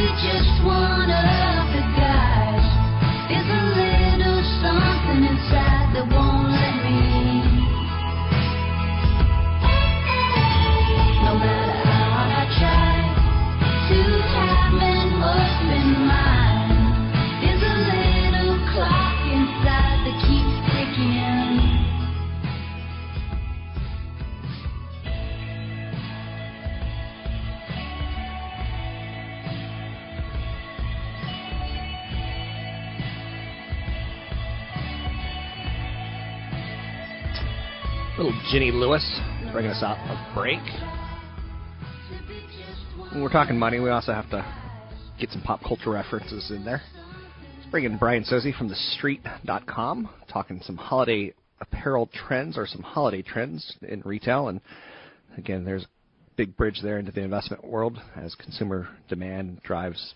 be just one Ginny Lewis bringing us out a break. When we're talking money, we also have to get some pop culture references in there. Let's bring in Brian Sozzi from TheStreet.com, talking some holiday apparel trends or some holiday trends in retail. And again, there's a big bridge there into the investment world as consumer demand drives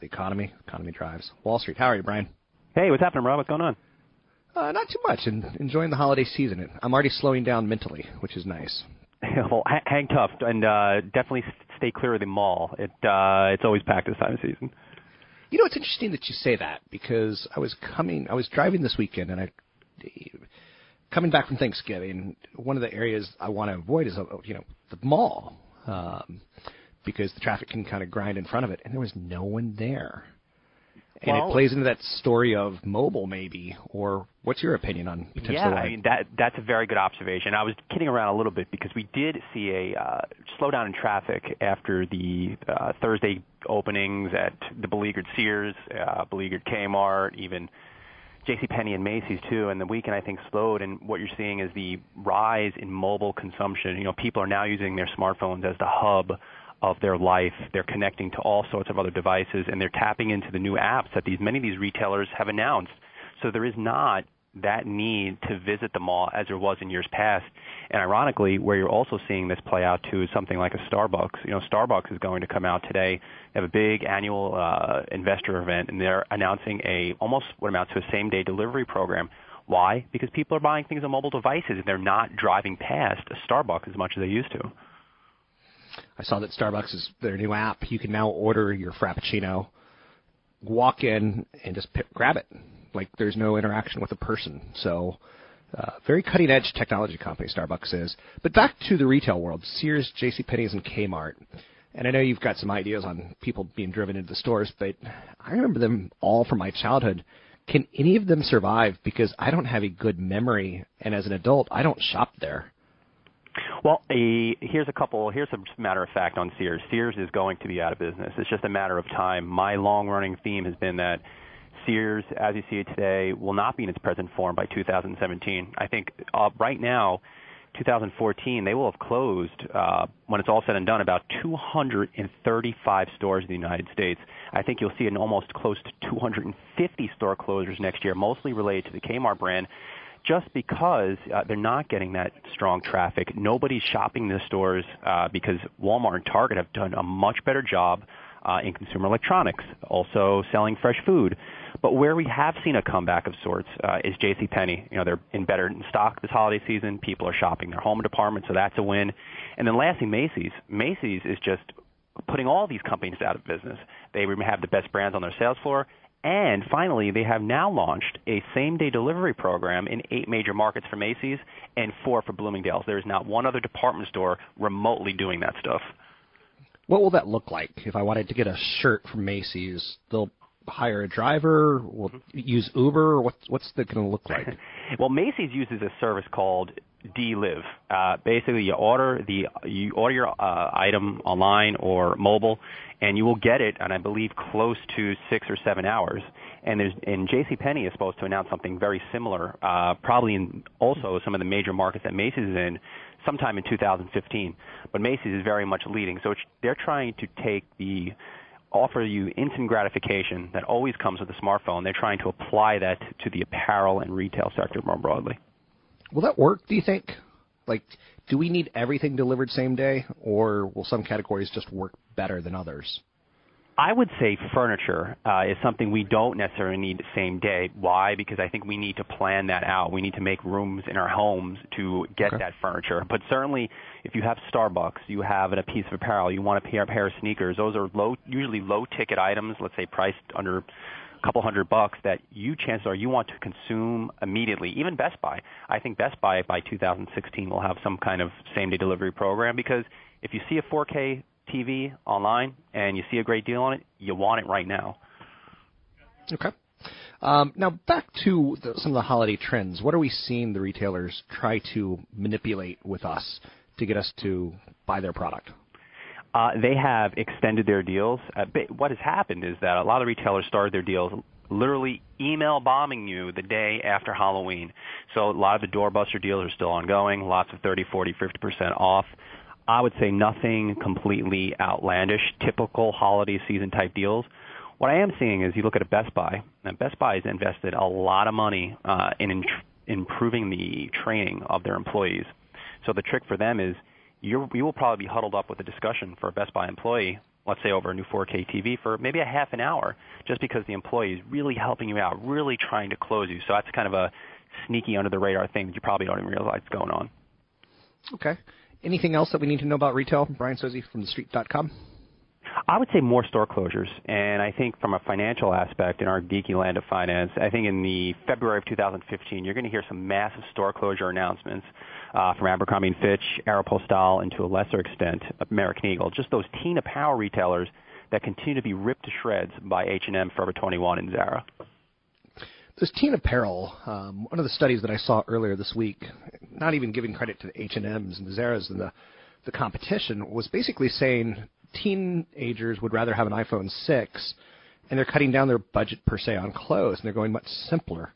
the economy. Economy drives Wall Street. How are you, Brian? Hey, what's happening, Rob? What's going on? Uh, not too much. And enjoying the holiday season. I'm already slowing down mentally, which is nice. well, ha- hang tough and uh, definitely stay clear of the mall. It uh, it's always packed this time of season. You know, it's interesting that you say that because I was coming, I was driving this weekend, and I, coming back from Thanksgiving, one of the areas I want to avoid is, uh, you know, the mall, um, because the traffic can kind of grind in front of it, and there was no one there. And Well- it plays into that story of mobile, maybe, or what's your opinion on potentially? Yeah, I mean that that's a very good observation. I was kidding around a little bit because we did see a uh, slowdown in traffic after the uh, Thursday openings at the beleaguered Sears, uh, beleaguered Kmart, even J.C. Penney and Macy's too. And the weekend I think slowed. And what you're seeing is the rise in mobile consumption. You know, people are now using their smartphones as the hub of their life. They're connecting to all sorts of other devices, and they're tapping into the new apps that these many of these retailers have announced. So there is not that need to visit the mall as there was in years past. And ironically, where you're also seeing this play out too is something like a Starbucks. You know, Starbucks is going to come out today. They have a big annual uh, investor event, and they're announcing a almost what amounts to a same-day delivery program. Why? Because people are buying things on mobile devices, and they're not driving past a Starbucks as much as they used to. I saw that Starbucks is their new app. You can now order your Frappuccino, walk in, and just pick, grab it. Like there's no interaction with a person. So, uh, very cutting edge technology company Starbucks is. But back to the retail world: Sears, J.C. Penney's, and Kmart. And I know you've got some ideas on people being driven into the stores, but I remember them all from my childhood. Can any of them survive? Because I don't have a good memory, and as an adult, I don't shop there. Well, a, here's a couple. Here's a matter of fact on Sears. Sears is going to be out of business. It's just a matter of time. My long-running theme has been that Sears, as you see it today, will not be in its present form by 2017. I think uh, right now, 2014, they will have closed uh, when it's all said and done about 235 stores in the United States. I think you'll see an almost close to 250 store closures next year, mostly related to the Kmart brand just because uh, they're not getting that strong traffic. Nobody's shopping the stores uh, because Walmart and Target have done a much better job uh, in consumer electronics, also selling fresh food. But where we have seen a comeback of sorts uh, is JCPenney. You know, they're in better in stock this holiday season. People are shopping their home department, so that's a win. And then lastly, Macy's. Macy's is just putting all these companies out of business. They have the best brands on their sales floor. And finally, they have now launched a same day delivery program in eight major markets for Macy's and four for Bloomingdale's. There is not one other department store remotely doing that stuff. What will that look like if I wanted to get a shirt from Macy's? They'll hire a driver, will mm-hmm. use Uber. What's what's that going to look like? well, Macy's uses a service called Deliv. Uh, basically, you order the you order your uh, item online or mobile, and you will get it, and I believe close to six or seven hours. And there's and J.C. Penney is supposed to announce something very similar, uh, probably in also some of the major markets that Macy's is in sometime in 2015. But Macy's is very much leading, so they're trying to take the offer you instant gratification that always comes with a smartphone. They're trying to apply that to the apparel and retail sector more broadly. Will that work? Do you think? Like, do we need everything delivered same day, or will some categories just work better than others? I would say furniture uh, is something we don't necessarily need same day. Why? Because I think we need to plan that out. We need to make rooms in our homes to get Okay. that furniture. But certainly, if you have Starbucks, you have a piece of apparel, you want a pair, pair of sneakers. Those are low, usually low ticket items. Let's say priced under couple hundred bucks that you chances are you want to consume immediately. Even Best Buy. I think Best Buy by 2016 will have some kind of same day delivery program because if you see a 4K TV online and you see a great deal on it, you want it right now. Okay. Um, now back to the, some of the holiday trends. What are we seeing the retailers try to manipulate with us to get us to buy their product? Uh, they have extended their deals. Uh, what has happened is that a lot of retailers started their deals literally email bombing you the day after Halloween. So a lot of the doorbuster deals are still ongoing, lots of 30, 40, 50% off. I would say nothing completely outlandish, typical holiday season type deals. What I am seeing is you look at a Best Buy, and Best Buy has invested a lot of money uh, in, in improving the training of their employees. So the trick for them is you will probably be huddled up with a discussion for a Best Buy employee, let's say over a new 4K TV for maybe a half an hour, just because the employee is really helping you out, really trying to close you. So that's kind of a sneaky under the radar thing that you probably don't even realize is going on. Okay. Anything else that we need to know about retail? Brian Sozzi from TheStreet.com. I would say more store closures, and I think from a financial aspect in our geeky land of finance, I think in the February of 2015, you're going to hear some massive store closure announcements uh, from Abercrombie Fitch, Aeropostale, and to a lesser extent, American Eagle. Just those teen apparel retailers that continue to be ripped to shreds by H&M, Forever 21, and Zara. This teen apparel, um, one of the studies that I saw earlier this week, not even giving credit to the H&Ms and the Zaras and the, the competition, was basically saying teenagers would rather have an iPhone 6, and they're cutting down their budget per se on clothes, and they're going much simpler.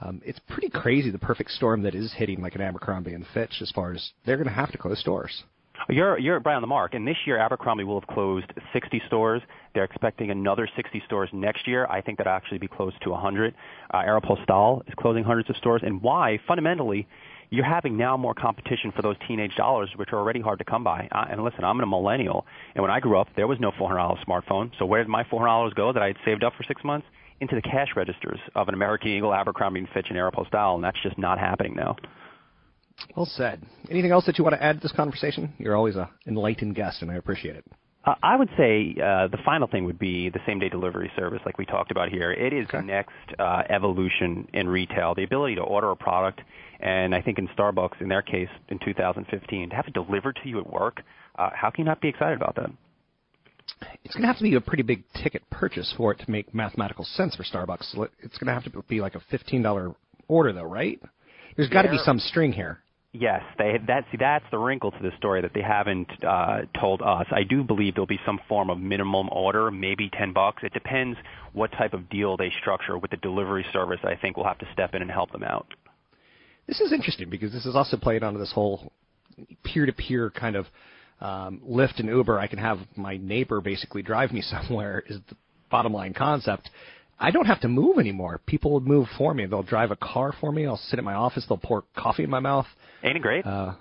Um, it's pretty crazy the perfect storm that is hitting like an Abercrombie and Fitch as far as they're going to have to close stores. You're you're right on the mark. And this year, Abercrombie will have closed 60 stores. They're expecting another 60 stores next year. I think that'll actually be close to 100. Uh, Aeropostale is closing hundreds of stores. And why? Fundamentally, you're having now more competition for those teenage dollars, which are already hard to come by. Uh, and listen, I'm a millennial, and when I grew up, there was no $400 smartphone. So where did my $400 go that I had saved up for six months? Into the cash registers of an American Eagle, Abercrombie and Fitch, and Aeropostale, and that's just not happening now. Well said. Anything else that you want to add to this conversation? You're always a enlightened guest, and I appreciate it. Uh, I would say uh, the final thing would be the same day delivery service, like we talked about here. It is the next uh, evolution in retail. The ability to order a product, and I think in Starbucks, in their case, in 2015, to have it delivered to you at work. Uh, how can you not be excited about that? It's going to have to be a pretty big ticket purchase for it to make mathematical sense for Starbucks. It's going to have to be like a $15 order, though, right? There's got to be some string here. Yes, they that see that's the wrinkle to the story that they haven't uh, told us. I do believe there'll be some form of minimum order, maybe ten bucks. It depends what type of deal they structure with the delivery service. I think we'll have to step in and help them out. This is interesting because this is also playing onto this whole peer-to-peer kind of um, Lyft and Uber. I can have my neighbor basically drive me somewhere. Is the bottom line concept. I don't have to move anymore. People will move for me. They'll drive a car for me. I'll sit at my office. They'll pour coffee in my mouth. Ain't it great? Uh,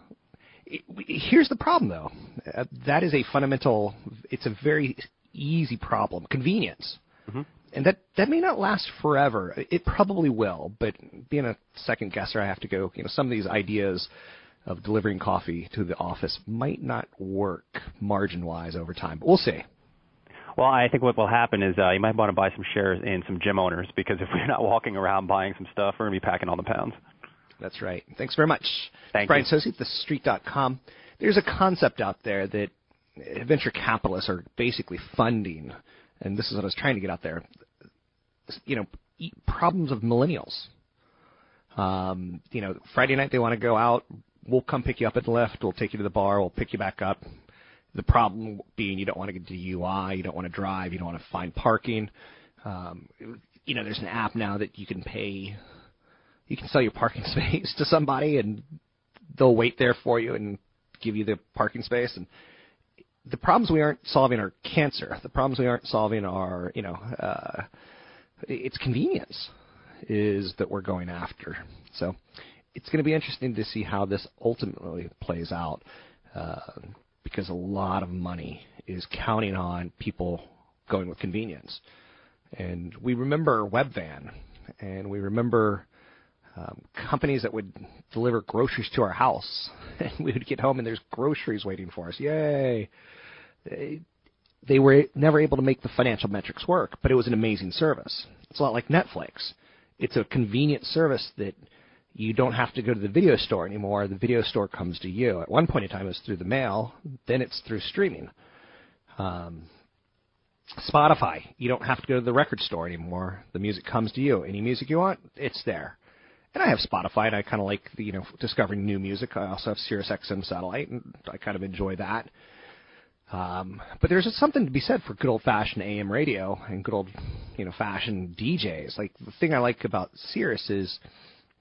it- here's the problem, though. Uh, that is a fundamental. It's a very easy problem. Convenience, and that that may not last forever. It probably will, but being a second guesser, I have to go. You know, some of these ideas of delivering coffee to the office might not work margin-wise over time, but we'll see. Well, I think what will happen is uh, you might want to buy some shares in some gym owners because if we're not walking around buying some stuff, we're going to be packing all the pounds. That's right. Thanks very much. Thank Brian you. Sozzi, TheStreet.com. There's a concept out there that uh, venture capitalists are basically funding, and this is what I was trying to get out there. You know, problems of millennials. Um, you know, Friday night they want to go out. We'll come pick you up at the lift. We'll take you to the bar. We'll pick you back up. The problem being you don't want to get to UI, you don't want to drive, you don't want to find parking. Um, you know, there's an app now that you can pay you can sell your parking space to somebody and they'll wait there for you and give you the parking space. And the problems we aren't solving are cancer. The problems we aren't solving are, you know, uh, it's convenience is that we're going after. So it's going to be interesting to see how this ultimately plays out uh, because a lot of money is counting on people going with convenience. And we remember Webvan, and we remember um, companies that would deliver groceries to our house, and we would get home and there's groceries waiting for us. Yay! They, they were never able to make the financial metrics work, but it was an amazing service. It's a lot like Netflix. It's a convenient service that you don't have to go to the video store anymore. The video store comes to you. At one point in time, it was through the mail. Then it's through streaming. Um, Spotify, you don't have to go to the record store anymore. The music comes to you. Any music you want, it's there. And I have Spotify, and I kind of like the, you know discovering new music. I also have SiriusXM satellite, and I kind of enjoy that. Um, but there's something to be said for good old fashioned AM radio and good old, you know, fashioned DJs. Like the thing I like about Sirius is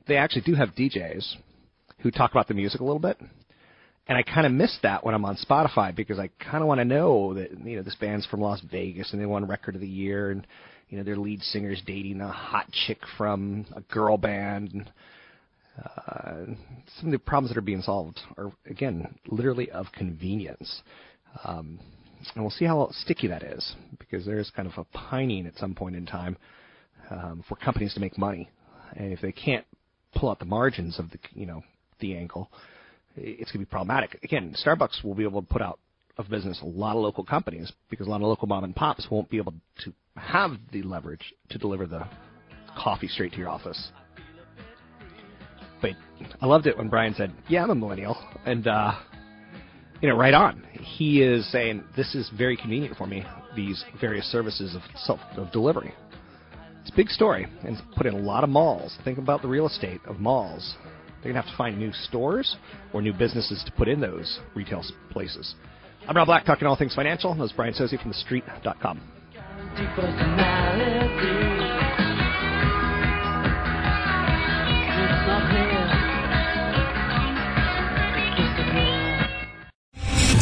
they actually do have DJs who talk about the music a little bit. And I kind of miss that when I'm on Spotify because I kind of want to know that you know this band's from Las Vegas and they won Record of the Year and you know their lead singer's dating a hot chick from a girl band. And, uh, some of the problems that are being solved are again literally of convenience. Um, and we'll see how sticky that is because there's kind of a pining at some point in time um, for companies to make money, and if they can't pull out the margins of the you know the angle, it's going to be problematic. Again, Starbucks will be able to put out of business a lot of local companies because a lot of local mom and pops won't be able to have the leverage to deliver the coffee straight to your office. But I loved it when Brian said, "Yeah, I'm a millennial," and uh, you know, right on. He is saying this is very convenient for me. These various services of self of delivery. It's a big story, and it's put in a lot of malls. Think about the real estate of malls. They're gonna have to find new stores or new businesses to put in those retail places. I'm Rob Black, talking all things financial. That was Brian Sozzi from TheStreet.com.